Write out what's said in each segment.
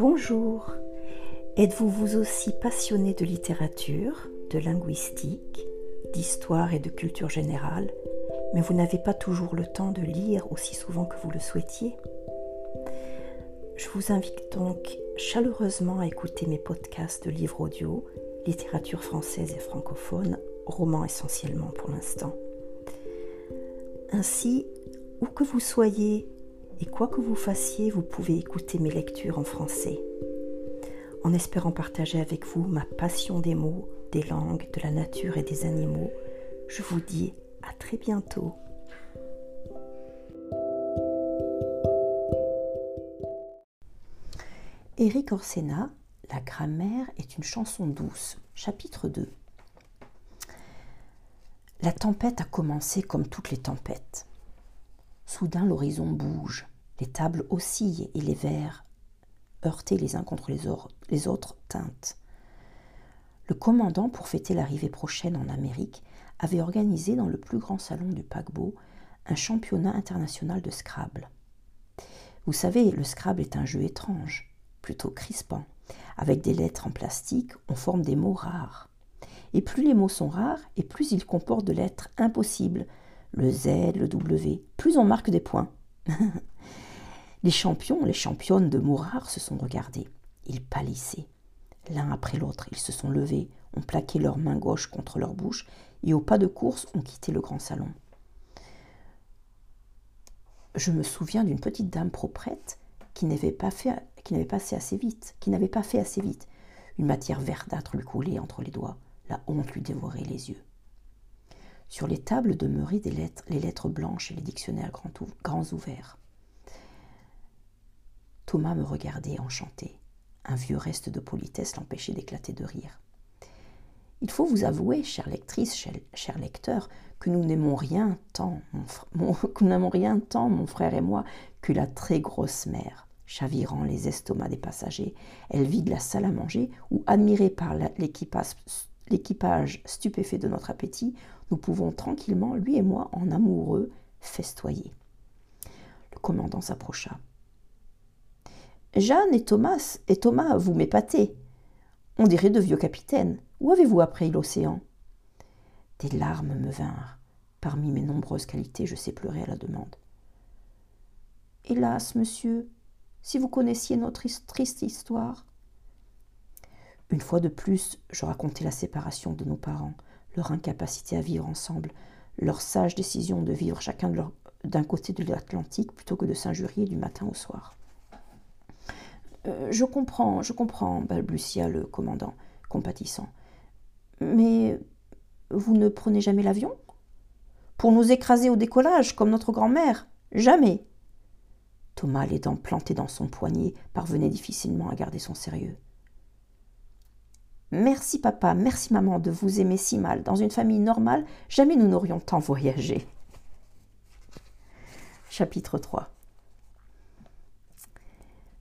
Bonjour. Êtes-vous vous aussi passionné de littérature, de linguistique, d'histoire et de culture générale, mais vous n'avez pas toujours le temps de lire aussi souvent que vous le souhaitiez? Je vous invite donc chaleureusement à écouter mes podcasts de livres audio, littérature française et francophone, romans essentiellement pour l'instant. Ainsi, où que vous soyez et quoi que vous fassiez, vous pouvez écouter mes lectures en français. En espérant partager avec vous ma passion des mots, des langues, de la nature et des animaux, je vous dis à très bientôt. Éric Orsena, La grammaire est une chanson douce, chapitre 2. La tempête a commencé comme toutes les tempêtes. Soudain l'horizon bouge, les tables oscillent et les verres, heurtés les uns contre les, autres, tintent. Le commandant, pour fêter l'arrivée prochaine en Amérique, avait organisé dans le plus grand salon du paquebot un championnat international de Scrabble. Vous savez, le Scrabble est un jeu étrange, plutôt crispant. Avec des lettres en plastique, on forme des mots rares. Et plus les mots sont rares, et plus ils comportent de lettres impossibles, le Z, le W, plus on marque des points. les champions, les championnes de mots rares se sont regardés. Ils pâlissaient. L'un après l'autre, ils se sont levés, ont plaqué leur main gauche contre leur bouche et au pas de course ont quitté le grand salon. Je me souviens d'une petite dame proprette qui n'avait pas fait, assez vite, qui n'avait pas fait assez vite. Une matière verdâtre lui coulait entre les doigts, la honte lui dévorait les yeux. Sur les tables demeuraient des lettres, les lettres blanches et les dictionnaires grands ouverts. Thomas me regardait enchanté. Un vieux reste de politesse l'empêchait d'éclater de rire. Il faut vous avouer, chère lectrice, cher, lecteur, que nous n'aimons rien tant, mon, que nous n'aimons rien tant, mon frère et moi, que la très grosse mer, chavirant les estomacs des passagers. Elle vide la salle à manger, où, admirée par l'équipage stupéfait de notre appétit, nous pouvons tranquillement, lui et moi, en amoureux, festoyer. Le commandant s'approcha. Jeanne et Thomas, et Thomas, vous m'épatez. On dirait de vieux capitaines. Où avez-vous appris l'océan? Des larmes me vinrent. Parmi mes nombreuses qualités, je sais pleurer à la demande. Hélas, monsieur, si vous connaissiez notre triste histoire. Une fois de plus, je racontai la séparation de nos parents, leur incapacité à vivre ensemble, leur sage décision de vivre chacun d'un côté de l'Atlantique plutôt que de s'injurier du matin au soir. Euh, je comprends, je comprends, balbutia le commandant, compatissant. Mais vous ne prenez jamais l'avion? Pour nous écraser au décollage, comme notre grand-mère? Jamais Thomas, les dents plantées dans son poignet, parvenait difficilement à garder son sérieux. Merci papa, merci maman de vous aimer si mal. Dans une famille normale, jamais nous n'aurions tant voyagé. Chapitre 3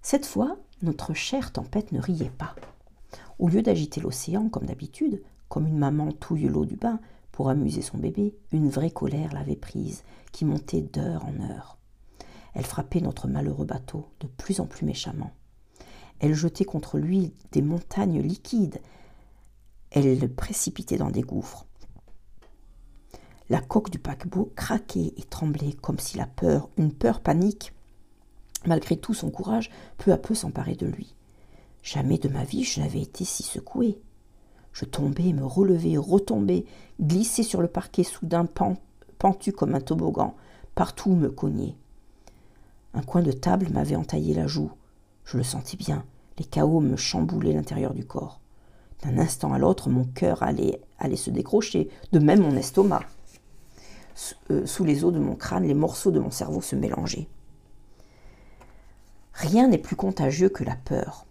Cette fois, notre chère tempête ne riait pas. Au lieu d'agiter l'océan comme d'habitude, comme une maman touille l'eau du bain pour amuser son bébé, une vraie colère l'avait prise, qui montait d'heure en heure. Elle frappait notre malheureux bateau de plus en plus méchamment. Elle jetait contre lui des montagnes liquides. Elle le précipitait dans des gouffres. La coque du paquebot craquait et tremblait comme si la peur, une peur panique, malgré tout son courage, peu à peu s'emparait de lui. Jamais de ma vie je n'avais été si secoué. Je tombais, me relevais, retombais, glissais sur le parquet soudain pentu comme un toboggan, partout me cognait. Un coin de table m'avait entaillé la joue. Je le sentis bien, les chaos me chamboulaient l'intérieur du corps. D'un instant à l'autre, mon cœur allait, allait se décrocher, de même mon estomac. Euh, sous les os de mon crâne, les morceaux de mon cerveau se mélangeaient. Rien n'est plus contagieux que la peur.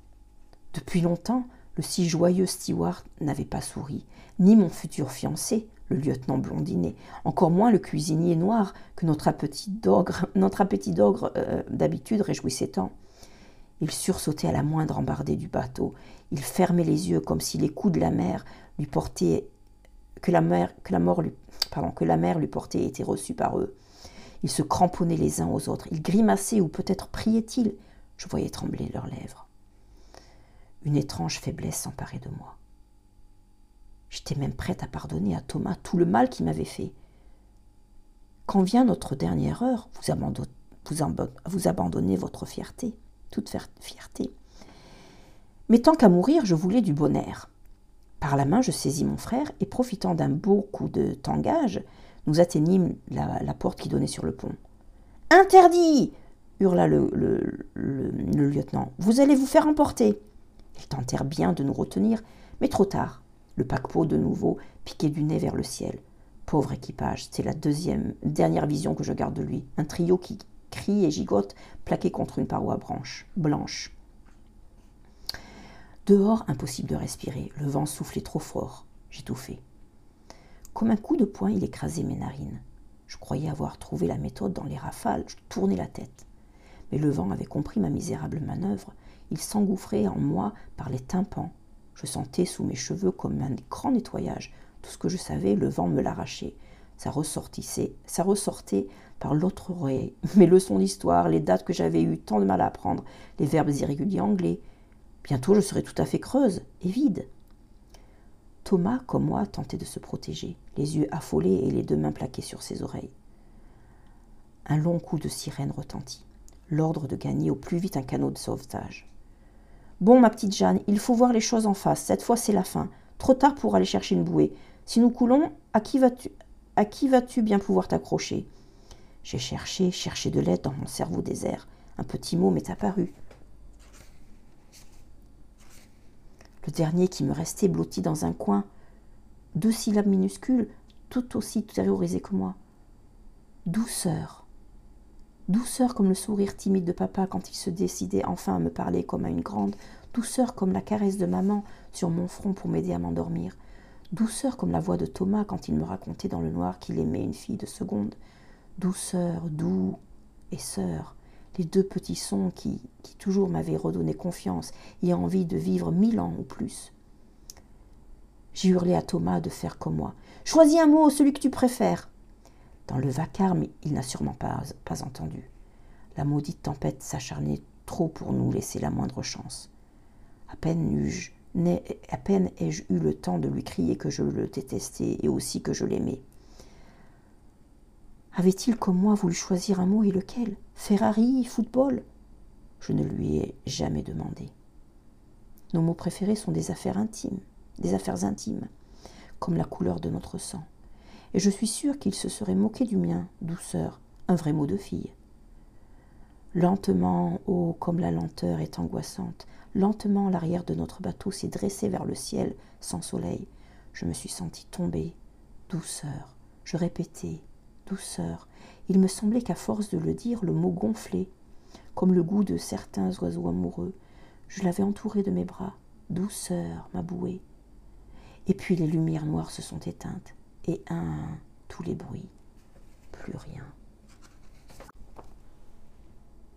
Depuis longtemps, le si joyeux steward n'avait pas souri, ni mon futur fiancé, le lieutenant blondinet, encore moins le cuisinier noir que notre appétit d'ogre, notre d'ogre euh, d'habitude réjouissait tant. Il sursautait à la moindre embardée du bateau. Il fermait les yeux comme si les coups de la mer lui portaient que la mer, mort lui, pardon, que la mer lui portait étaient reçus par eux. Ils se cramponnaient les uns aux autres. Ils grimaçaient ou peut-être priaient-ils. Je voyais trembler leurs lèvres. Une étrange faiblesse s'emparait de moi. J'étais même prête à pardonner à Thomas tout le mal qu'il m'avait fait. Quand vient notre dernière heure, vous abandonnez, votre fierté, toute fierté. Mais tant qu'à mourir, je voulais du bon air. Par la main, je saisis mon frère et, profitant d'un beau coup de tangage, nous atteignîmes la, porte qui donnait sur le pont. Interdit hurla le, lieutenant. Vous allez vous faire emporter. Ils tentèrent bien de nous retenir, mais trop tard. Le paquebot, de nouveau, piquait du nez vers le ciel. Pauvre équipage, c'est la deuxième, dernière vision que je garde de lui. Un trio qui crie et gigote, plaqué contre une paroi blanche. Dehors, impossible de respirer. Le vent soufflait trop fort. J'étouffais. Comme un coup de poing, il écrasait mes narines. Je croyais avoir trouvé la méthode dans les rafales. Je tournais la tête. Mais le vent avait compris ma misérable manœuvre. Il s'engouffrait en moi par les tympans. Je sentais sous mes cheveux comme un grand nettoyage. Tout ce que je savais, le vent me l'arrachait. Ça ressortissait, ça ressortait par l'autre oreille. Mes leçons d'histoire, les dates que j'avais eu tant de mal à apprendre, les verbes irréguliers anglais, Bientôt je serai tout à fait creuse et vide. Thomas, comme moi, tentait de se protéger, les yeux affolés et les deux mains plaquées sur ses oreilles. Un long coup de sirène retentit. L'ordre de gagner au plus vite un canot de sauvetage. Bon, ma petite Jeanne, il faut voir les choses en face. Cette fois, c'est la fin. Trop tard pour aller chercher une bouée. Si nous coulons, à qui vas-tu, vas-tu bien pouvoir t'accrocher? J'ai cherché, cherché de l'aide dans mon cerveau désert. Un petit mot m'est apparu. Le dernier qui me restait blotti dans un coin, deux syllabes minuscules, tout aussi terrorisées que moi. Douceur. Douceur comme le sourire timide de papa quand il se décidait enfin à me parler comme à une grande, douceur comme la caresse de maman sur mon front pour m'aider à m'endormir, douceur comme la voix de Thomas quand il me racontait dans le noir qu'il aimait une fille de seconde, douceur, doux et sœur, les deux petits sons qui, qui toujours m'avaient redonné confiance et envie de vivre mille ans ou plus. J'ai hurlé à Thomas de faire comme moi. Choisis un mot, celui que tu préfères. Dans le vacarme, il n'a sûrement pas, entendu. La maudite tempête s'acharnait trop pour nous laisser la moindre chance. À peine ai-je à peine ai-je eu le temps de lui crier que je le détestais et aussi que je l'aimais. Avait-il comme moi voulu choisir un mot et lequel? Ferrari, football? Je ne lui ai jamais demandé. Nos mots préférés sont des affaires intimes, des affaires intimes, comme la couleur de notre sang. Et je suis sûre qu'il se serait moqué du mien, douceur, un vrai mot de fille. Lentement, oh, comme la lenteur est angoissante, lentement l'arrière de notre bateau s'est dressé vers le ciel sans soleil. Je me suis sentie tomber, douceur. Je répétais, douceur. Il me semblait qu'à force de le dire, le mot gonflait, comme le goût de certains oiseaux amoureux. Je l'avais entouré de mes bras. Douceur, ma bouée. Et puis les lumières noires se sont éteintes, et un, tous les bruits. Plus rien.